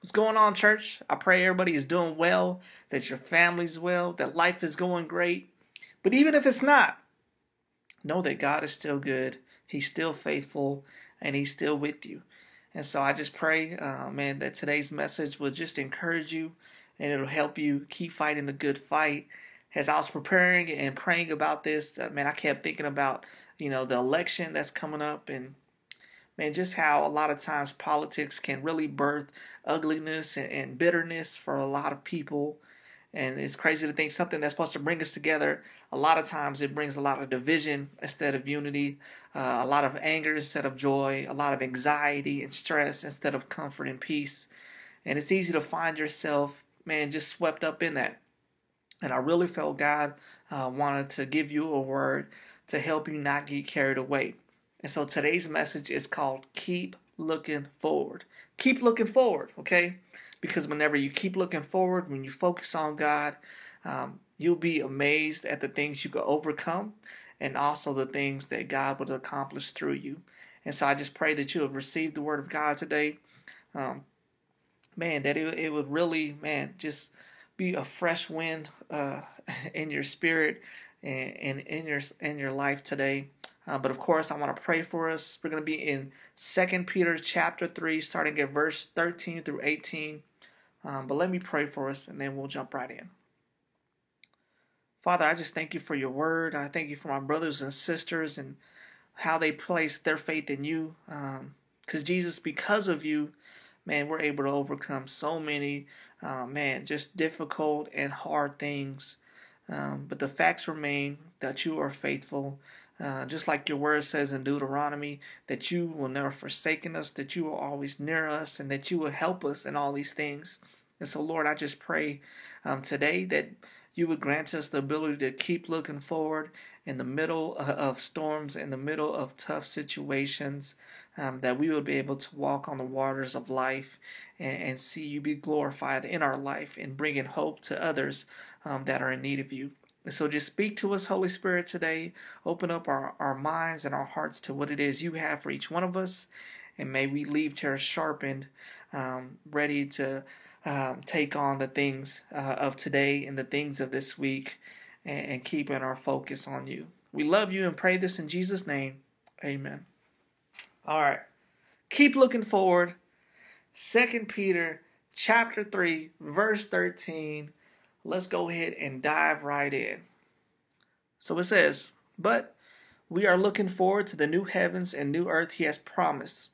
What's going on, church? I pray everybody is doing well, that your family's well, that life is going great. But even if it's not, know that God is still good, He's still faithful, and He's still with you. And so I just pray, uh, man, that today's message will just encourage you and it'll help you keep fighting the good fight. As I was preparing and praying about this, uh, man, I kept thinking about, you know, the election that's coming up and man, just how a lot of times politics can really birth ugliness and, and, bitterness for a lot of people. And it's crazy to think something that's supposed to bring us together, a lot of times it brings a lot of division instead of unity, uh, a lot of anger instead of joy, a lot of anxiety and stress instead of comfort and peace. And it's easy to find yourself, man, just swept up in that. And I really felt God uh, wanted to give you a word to help you not get carried away. And so today's message is called Keep Looking Forward. Keep looking forward, okay? Because whenever you keep looking forward, when you focus on God, um, you'll be amazed at the things you can overcome and also the things that God will accomplish through you. And so I just pray that you have received the word of God today. Um, man, that it, it would really, man, just be a fresh wind uh, in your spirit and, and in your in your life today. Uh, but of course, I want to pray for us. We're going to be in Second Peter chapter 3, starting at verse 13 through 18. Um, but let me pray for us, and then we'll jump right in. Father, I just thank you for your word. I thank you for my brothers and sisters and how they place their faith in you. Because, um, Jesus, because of you, man, we're able to overcome so many, uh, man, just difficult and hard things. Um, but the facts remain that you are faithful uh, just like your word says in Deuteronomy, that you will never forsaken us, that you are always near us, and that you will help us in all these things. And so, Lord, I just pray um, today that you would grant us the ability to keep looking forward in the middle uh, of storms, in the middle of tough situations, um, that we would be able to walk on the waters of life and, and, see you be glorified in our life and bringing hope to others um, that are in need of you. And so just speak to us, Holy Spirit, today. Open up our, our minds and our hearts to what it is you have for each one of us. And may we leave here sharpened, um, ready to um, take on the things uh, of today and the things of this week and, and keeping our focus on you. We love you and pray this in Jesus' name. Amen. All right. Keep looking forward. Second Peter chapter 3, verse 13 let's go ahead and dive right in. So it says, But we are looking forward to the new heavens and new earth he has promised,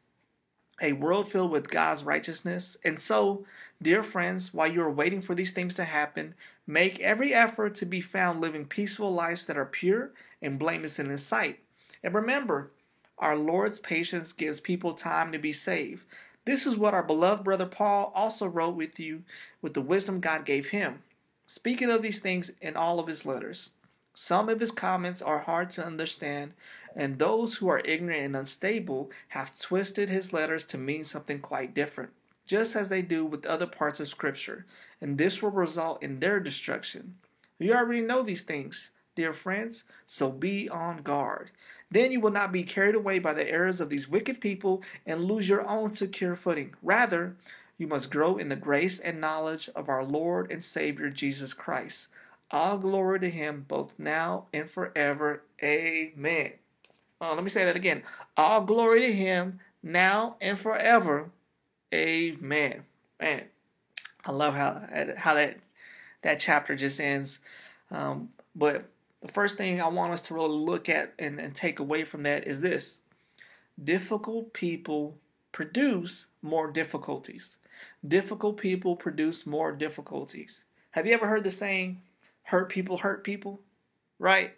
a world filled with God's righteousness. And so, dear friends, while you are waiting for these things to happen, make every effort to be found living peaceful lives that are pure and blameless in his sight. And remember, our Lord's patience gives people time to be saved. This is what our beloved brother Paul also wrote with you with the wisdom God gave him speaking of these things in all of his letters. Some of his comments are hard to understand, and those who are ignorant and unstable have twisted his letters to mean something quite different, just as they do with other parts of Scripture, and this will result in their destruction. You already know these things, dear friends, so be on guard. Then you will not be carried away by the errors of these wicked people and lose your own secure footing. Rather, you must grow in the grace and knowledge of our Lord and Savior Jesus Christ. All glory to him both now and forever. Amen. Uh, let me say that again. All glory to him now and forever. Amen. Man, I love how how that that chapter just ends. Um, but the first thing I want us to really look at and, and take away from that is this: difficult people produce more difficulties. Difficult people produce more difficulties. Have you ever heard the saying, hurt people hurt people? Right?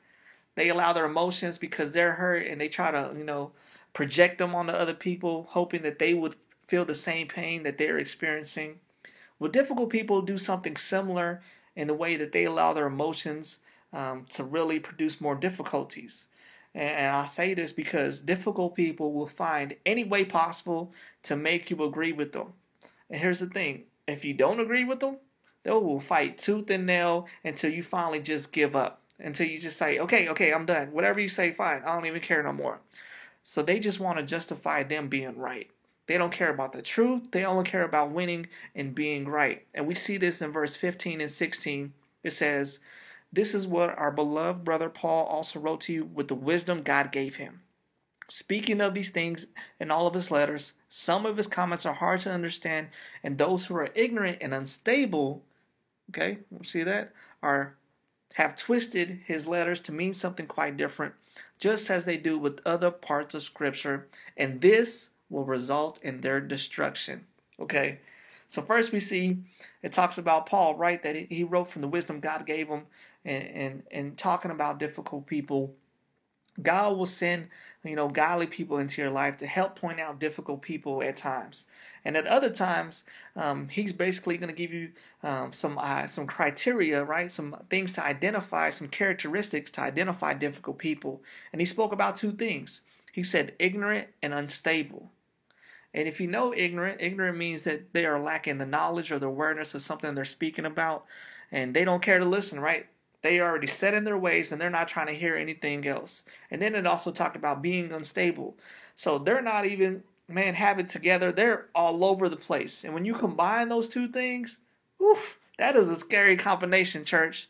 They allow their emotions because they're hurt and they try to, you know, project them onto other people, hoping that they would feel the same pain that they're experiencing. Well, difficult people do something similar in the way that they allow their emotions um, to really produce more difficulties. And I say this because difficult people will find any way possible to make you agree with them. And here's the thing if you don't agree with them, they will fight tooth and nail until you finally just give up. Until you just say, okay, okay, I'm done. Whatever you say, fine. I don't even care no more. So they just want to justify them being right. They don't care about the truth. They only care about winning and being right. And we see this in verse 15 and 16. It says, This is what our beloved brother Paul also wrote to you with the wisdom God gave him. Speaking of these things in all of his letters, some of his comments are hard to understand, and those who are ignorant and unstable, okay, see that, are have twisted his letters to mean something quite different, just as they do with other parts of Scripture, and this will result in their destruction. Okay, so first we see it talks about Paul, right? That he wrote from the wisdom God gave him, and and, and talking about difficult people. God will send, you know, godly people into your life to help point out difficult people at times, and at other times, um, He's basically going to give you um, some uh, some criteria, right? Some things to identify, some characteristics to identify difficult people. And He spoke about two things. He said ignorant and unstable. And if you know ignorant, ignorant means that they are lacking the knowledge or the awareness of something they're speaking about, and they don't care to listen, right? They already set in their ways and they're not trying to hear anything else. And then it also talked about being unstable. So they're not even, man, have it together. They're all over the place. And when you combine those two things, whew, that is a scary combination, church.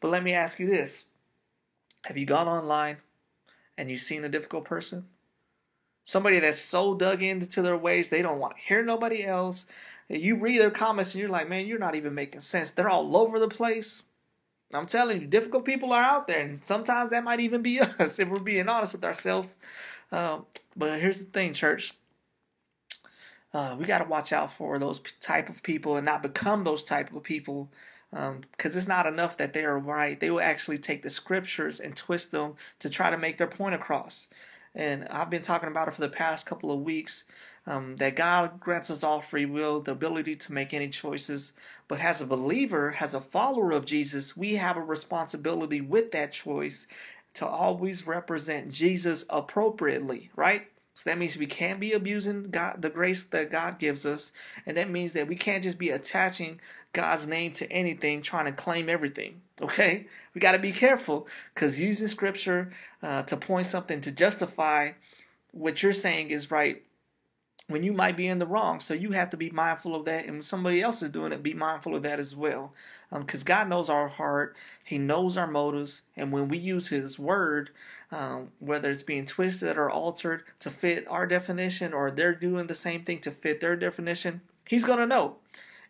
But let me ask you this Have you gone online and you've seen a difficult person? Somebody that's so dug into their ways, they don't want to hear nobody else. You read their comments and you're like, man, you're not even making sense. They're all over the place. I'm telling you, difficult people are out there, and sometimes that might even be us if we're being honest with ourselves. Um, but here's the thing, church. Uh, we got to watch out for those type of people and not become those type of people because um, it's not enough that they are right. They will actually take the scriptures and twist them to try to make their point across. And I've been talking about it for the past couple of weeks. Um, that God grants us all free will, the ability to make any choices. But as a believer, as a follower of Jesus, we have a responsibility with that choice to always represent Jesus appropriately, right? So that means we can't be abusing God, the grace that God gives us, and that means that we can't just be attaching God's name to anything, trying to claim everything. Okay, we got to be careful because using Scripture uh, to point something to justify what you're saying is right when you might be in the wrong. So you have to be mindful of that, and when somebody else is doing it, be mindful of that as well. Because um, God knows our heart, He knows our motives, and when we use His word, um, whether it's being twisted or altered to fit our definition, or they're doing the same thing to fit their definition, He's gonna know.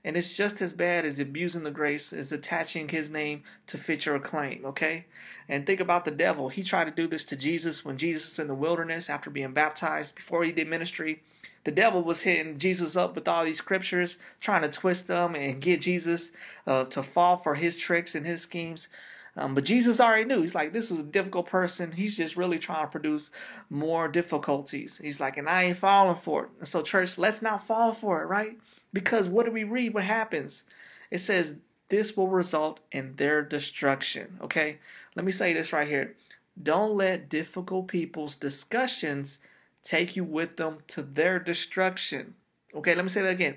And it's just as bad as abusing the grace as attaching his name to fit your claim, okay? And think about the devil. He tried to do this to Jesus when Jesus was in the wilderness after being baptized, before he did ministry. The devil was hitting Jesus up with all these scriptures, trying to twist them and get Jesus uh, to fall for his tricks and his schemes. Um, but Jesus already knew. He's like, this is a difficult person. He's just really trying to produce more difficulties. He's like, and I ain't falling for it. And so, church, let's not fall for it, right? Because what do we read? What happens? It says, this will result in their destruction. Okay? Let me say this right here. Don't let difficult people's discussions take you with them to their destruction. Okay, let me say that again.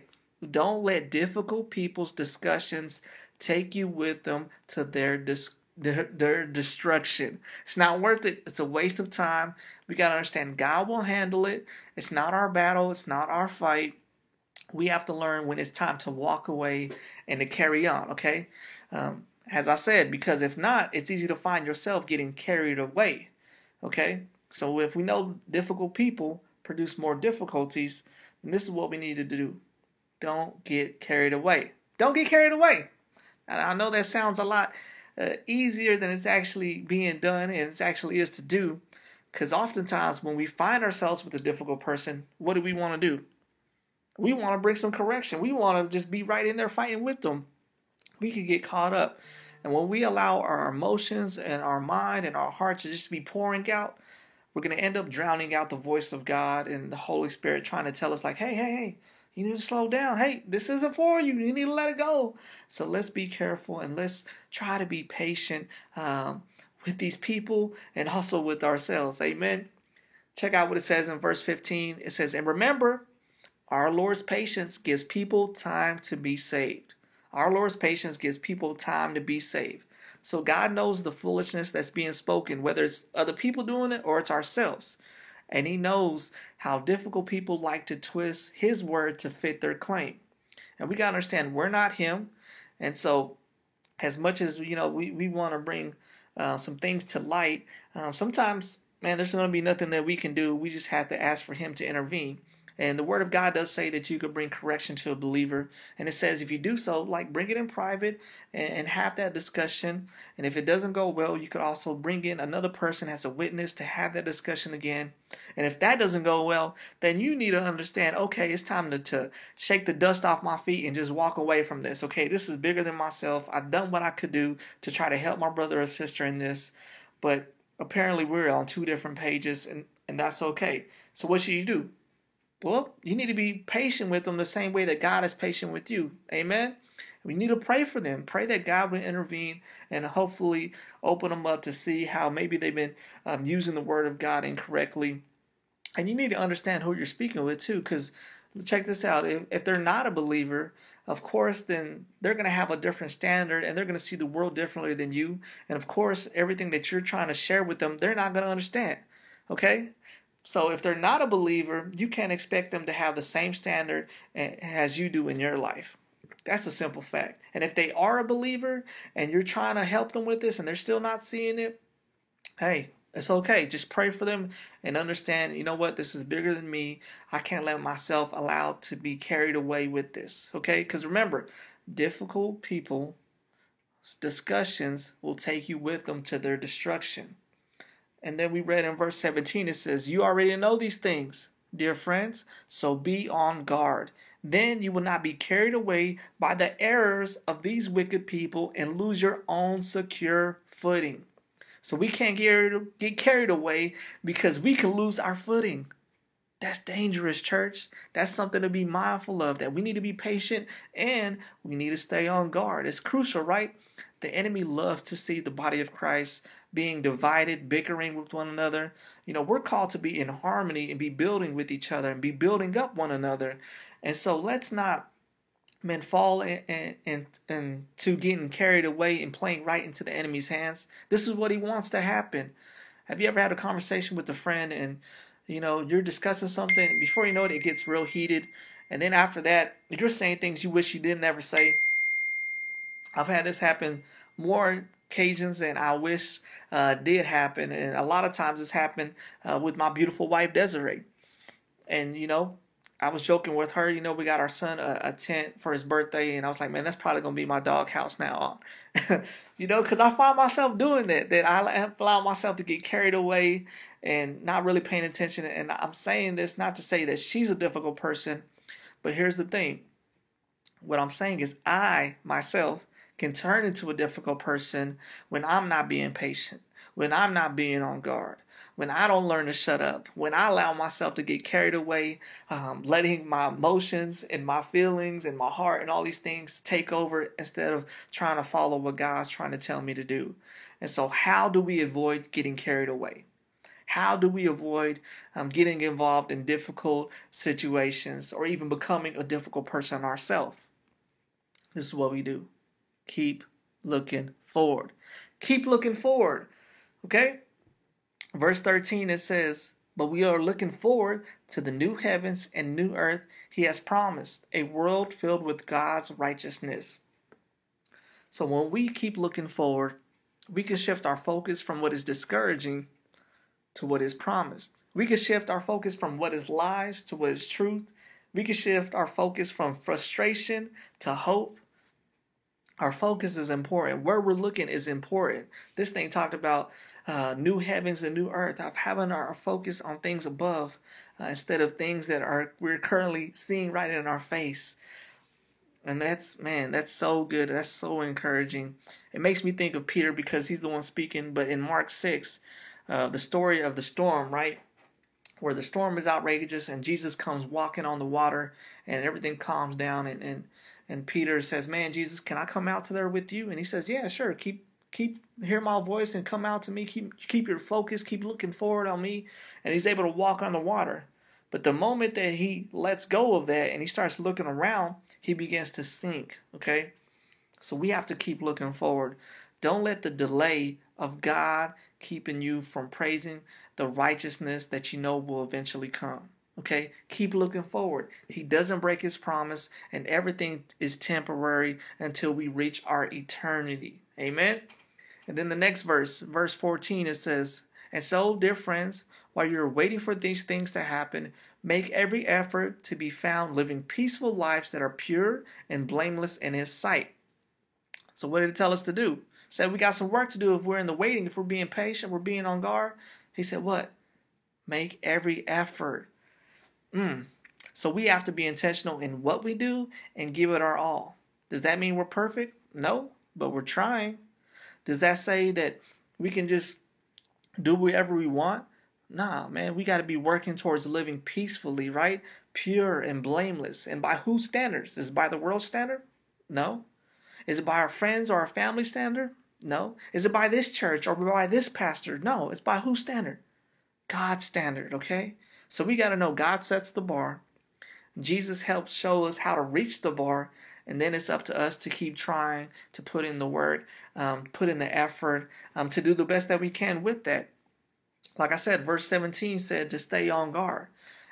Don't let difficult people's discussions take you with them to their dis- their, their destruction. It's not worth it. It's a waste of time. We got to understand God will handle it. It's not our battle, it's not our fight. We have to learn when it's time to walk away and to carry on, okay? Um, as I said, because if not, it's easy to find yourself getting carried away, okay? So if we know difficult people produce more difficulties, then this is what we need to do. Don't get carried away. Don't get carried away. And I know that sounds a lot uh, easier than it's actually being done and it actually is to do. Because oftentimes when we find ourselves with a difficult person, what do we want to do? We want to bring some correction. We want to just be right in there fighting with them. We could get caught up. And when we allow our emotions and our mind and our heart to just be pouring out, we're going to end up drowning out the voice of God and the Holy Spirit trying to tell us, like, hey, hey, hey, you need to slow down. Hey, this isn't for you. You need to let it go. So let's be careful and let's try to be patient um, with these people and also with ourselves. Amen. Check out what it says in verse 15. It says, And remember, our Lord's patience gives people time to be saved. Our Lord's patience gives people time to be saved. So God knows the foolishness that's being spoken, whether it's other people doing it or it's ourselves. And he knows how difficult people like to twist his word to fit their claim. And we got to understand we're not him. And so, as much as, you know, we, we want to bring uh, some things to light, um, sometimes, man, there's going to be nothing that we can do. We just have to ask for him to intervene. And the Word of God does say that you could bring correction to a believer. And it says if you do so, like bring it in private and, and, have that discussion. And if it doesn't go well, you could also bring in another person as a witness to have that discussion again. And if that doesn't go well, then you need to understand okay, it's time to, to shake the dust off my feet and just walk away from this. Okay, this is bigger than myself. I've done what I could do to try to help my brother or sister in this. But apparently, we're on two different pages, and, and that's okay. So, what should you do? Well, you need to be patient with them the same way that God is patient with you. Amen. We need to pray for them. Pray that God will intervene and hopefully open them up to see how maybe they've been um, using the word of God incorrectly. And you need to understand who you're speaking with too, because check this out. If, if they're not a believer, of course, then they're going to have a different standard and they're going to see the world differently than you. And of course, everything that you're trying to share with them, they're not going to understand. Okay? So if they're not a believer, you can't expect them to have the same standard as you do in your life. That's a simple fact. And if they are a believer and you're trying to help them with this and they're still not seeing it, hey, it's okay. Just pray for them and understand, you know what, this is bigger than me. I can't let myself allow to be carried away with this. Okay? Because remember, difficult people discussions will take you with them to their destruction. And then we read in verse 17, it says, You already know these things, dear friends, so be on guard. Then you will not be carried away by the errors of these wicked people and lose your own secure footing. So we can't get, get carried away because we can lose our footing. That's dangerous, church. That's something to be mindful of. That we need to be patient and we need to stay on guard. It's crucial, right? The enemy loves to see the body of Christ being divided, bickering with one another. You know, we're called to be in harmony and be building with each other and be building up one another. And so let's not men fall into in, in, in, getting carried away and playing right into the enemy's hands. This is what he wants to happen. Have you ever had a conversation with a friend and you know you're discussing something before you know it it gets real heated and then after that you're saying things you wish you didn't ever say I've had this happen more occasions and I wish uh, did happen. And a lot of times it's happened uh, with my beautiful wife Desiree. And you know, I was joking with her. You know, we got our son a, a tent for his birthday, and I was like, man, that's probably gonna be my dog house now. you know, because I find myself doing that. That I allow myself to get carried away and not really paying attention. And I'm saying this not to say that she's a difficult person, but here's the thing. What I'm saying is, I myself can turn into a difficult person when I'm not being patient, when I'm not being on guard, when I don't learn to shut up, when I allow myself to get carried away, um, letting my emotions and my feelings and my heart and all these things take over instead of trying to follow what God's trying to tell me to do. And so, how do we avoid getting carried away? How do we avoid um, getting involved in difficult situations or even becoming a difficult person ourselves? This is what we do keep looking forward. Keep looking forward. Okay? Verse 13 it says, But we are looking forward to the new heavens and new earth he has promised, a world filled with God's righteousness. So when we keep looking forward, we can shift our focus from what is discouraging to what is promised. We can shift our focus from what is lies to what is truth. We can shift our focus from frustration to hope. Our focus is important. Where we're looking is important. This thing talked about uh, new heavens and new earth, of having our focus on things above uh, instead of things that are we're currently seeing right in our face. And that's man, that's so good. That's so encouraging. It makes me think of Peter because he's the one speaking. But in Mark six, uh, the story of the storm, right, where the storm is outrageous and Jesus comes walking on the water and everything calms down and and and Peter says, "Man, Jesus, can I come out to there with you?" And he says, "Yeah, sure. Keep keep hear my voice and come out to me. Keep keep your focus. Keep looking forward on me." And he's able to walk on the water. But the moment that he lets go of that and he starts looking around, he begins to sink. Okay, so we have to keep looking forward. Don't let the delay of God keeping you from praising the righteousness that you know will eventually come. Okay, keep looking forward. He doesn't break his promise, and everything is temporary until we reach our eternity. Amen. And then the next verse, verse 14, it says, And so, dear friends, while you're waiting for these things to happen, make every effort to be found living peaceful lives that are pure and blameless in His sight. So, what did it tell us to do? said we got some work to do if we're in the waiting, if we're being patient, we're being on guard. He said, What? Make every effort. Mm. So we have to be intentional in what we do and give it our all. Does that mean we're perfect? No, but we're trying. Does that say that we can just do whatever we want? Nah, man, we got to be working towards living peacefully, right? Pure and blameless. And by whose standards? Is it by the world standard? No. Is it by our friends or our family standard? No. Is it by this church or by this pastor? No. It's by whose standard? God's standard, okay? So we got to know God sets the bar. Jesus helps show us how to reach the bar, and then it's up to us to keep trying to put in the work, um, put in the effort, um, to do the best that we can with that. Like I said, verse 17 said to stay on guard.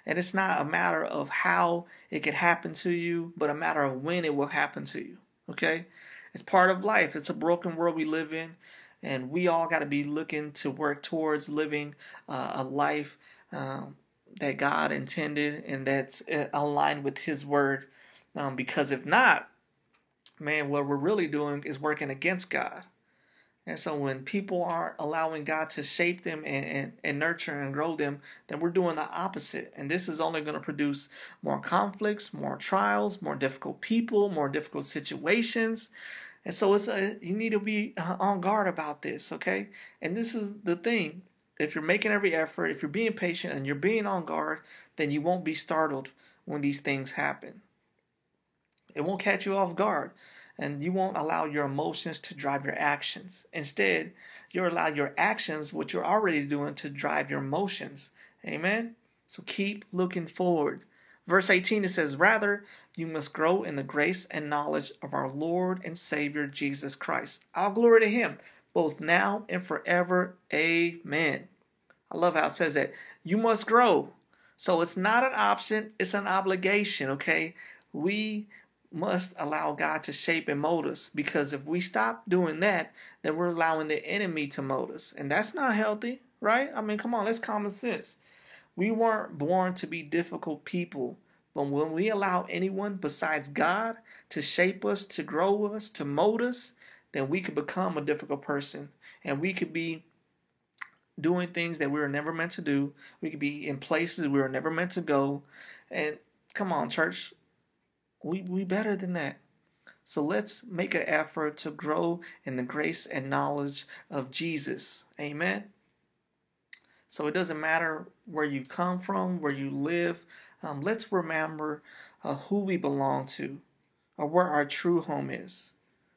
And it's not a matter of how it could happen to you, but a matter of when it will happen to you. Okay? It's part of life. It's a broken world we live in. And we all got to be looking to work towards living uh, a life um, that God intended and that's uh, aligned with His Word. Um, because if not, man, what we're really doing is working against God. And so when people aren't allowing God to shape them and, and, and nurture and grow them, then we're doing the opposite. And this is only going to produce more conflicts, more trials, more difficult people, more difficult situations. And so it's a, you need to be uh, on guard about this, okay? And this is the thing. If you're making every effort, if you're being patient and you're being on guard, then you won't be startled when these things happen. It won't catch you off guard and you won't allow your emotions to drive your actions. Instead, you'll allow your actions, what you're already doing, to drive your emotions. Amen? So keep looking forward. Verse 18 it says, Rather, you must grow in the grace and knowledge of our Lord and Savior Jesus Christ. All glory to Him, both now and forever. Amen. I love how it says that. You must grow. So it's not an option, it's an obligation, okay? We must allow God to shape and mold us because if we stop doing that, then we're allowing the enemy to mold us. And that's not healthy, right? I mean, come on, that's common sense. We weren't born to be difficult people, but when we allow anyone besides God to shape us, to grow us, to mold us, then we could become a difficult person and we could be doing things that we were never meant to do. We could be in places we were never meant to go. And come on, church, we we better than that. So let's make an effort to grow in the grace and knowledge of Jesus. Amen. So it doesn't matter where you come from, where you live. Um, let's remember uh, who we belong to, or where our true home is,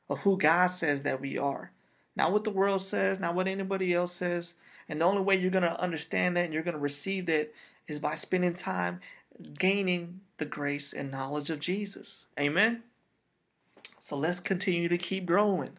of who God says that we are. Not what the world says, not what anybody else says. And the only way you're going to understand that and you're going to receive that is by spending time gaining the grace and knowledge of Jesus. Amen. So let's continue to keep growing.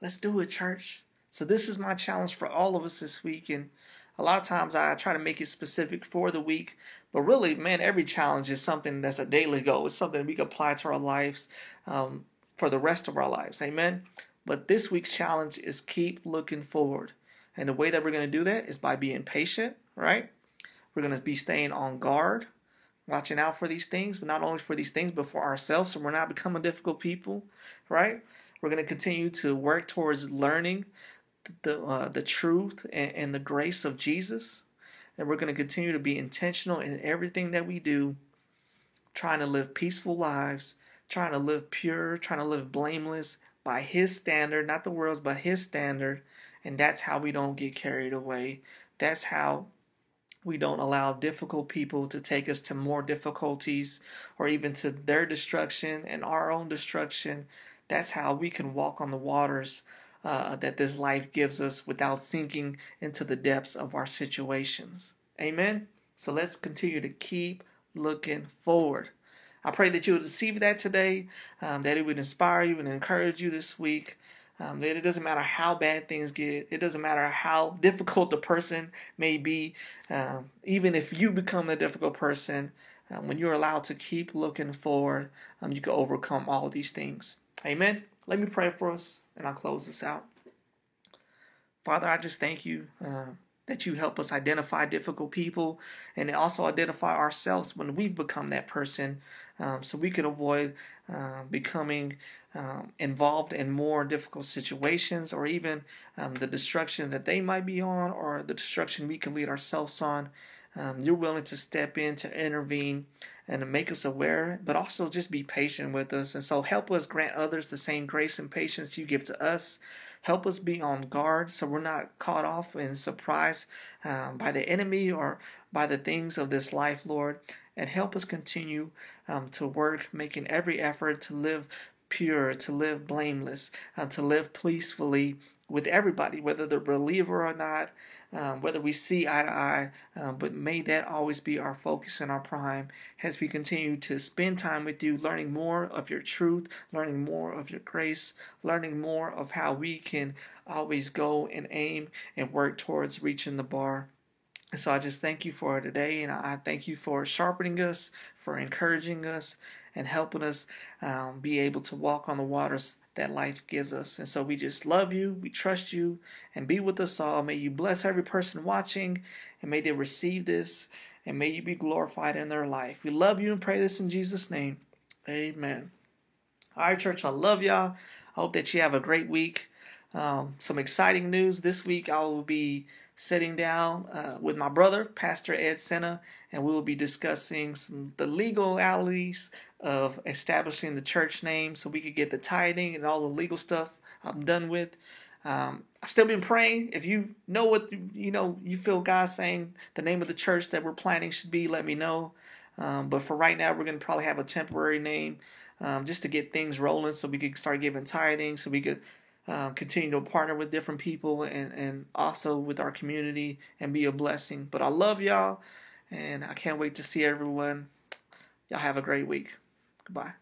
Let's do it, church. So this is my challenge for all of us this week. And a lot of times I try to make it specific for the week. But really, man, every challenge is something that's a daily goal. It's something we can apply to our lives um, for the rest of our lives. Amen. But this week's challenge is keep looking forward. And the way that we're going to do that is by being patient, right? We're going to be staying on guard watching out for these things, but not only for these things, but for ourselves, so we're not becoming difficult people, right? We're going to continue to work towards learning the uh, the truth and, and the grace of Jesus, and we're going to continue to be intentional in everything that we do, trying to live peaceful lives, trying to live pure, trying to live blameless by His standard, not the world's, but His standard, and that's how we don't get carried away. That's how we don't allow difficult people to take us to more difficulties or even to their destruction and our own destruction. That's how we can walk on the waters uh, that this life gives us without sinking into the depths of our situations. Amen. So let's continue to keep looking forward. I pray that you will receive that today, um, that it would inspire you and encourage you this week. Um, it doesn't matter how bad things get. It doesn't matter how difficult the person may be. Um, even if you become a difficult person, um, when you're allowed to keep looking forward, um, you can overcome all these things. Amen. Let me pray for us, and I'll close this out. Father, I just thank you uh, that you help us identify difficult people and also identify ourselves when we've become that person um, so we can avoid uh, becoming um, involved in more difficult situations or even um, the destruction that they might be on or the destruction we can lead ourselves on. Um, you're willing to step in to intervene and to make us aware, but also just be patient with us. And so help us grant others the same grace and patience you give to us. Help us be on guard so we're not caught off and surprised um, by the enemy or by the things of this life, Lord. And help us continue um, to work, making every effort to live pure, to live blameless, uh, to live peacefully with everybody, whether they're believer or not, um, whether we see eye to eye. Um, but may that always be our focus and our prime as we continue to spend time with you, learning more of your truth, learning more of your grace, learning more of how we can always go and aim and work towards reaching the bar. And so I just thank you for today, and I thank you for sharpening us, for encouraging us, and helping us um, be able to walk on the waters that life gives us. And so we just love you, we trust you, and be with us all. May you bless every person watching, and may they receive this, and may you be glorified in their life. We love you and pray this in Jesus' name. Amen. All right, church, I love y'all. I hope that you have a great week. Um, some exciting news this week. I will be sitting down uh, with my brother, Pastor Ed Senna, and we will be discussing some the legalities of establishing the church name so we could get the tithing and all the legal stuff I'm done with. Um, I've still been praying. If you know what the, you know, you feel God saying the name of the church that we're planning should be, let me know. Um, but for right now, we're going to probably have a temporary name um, just to get things rolling, so we could start giving tithing, so we could uh, continue to partner with different people and and also with our community and be a blessing. But I love y'all, and I can't wait to see everyone. Y'all have a great week. Goodbye.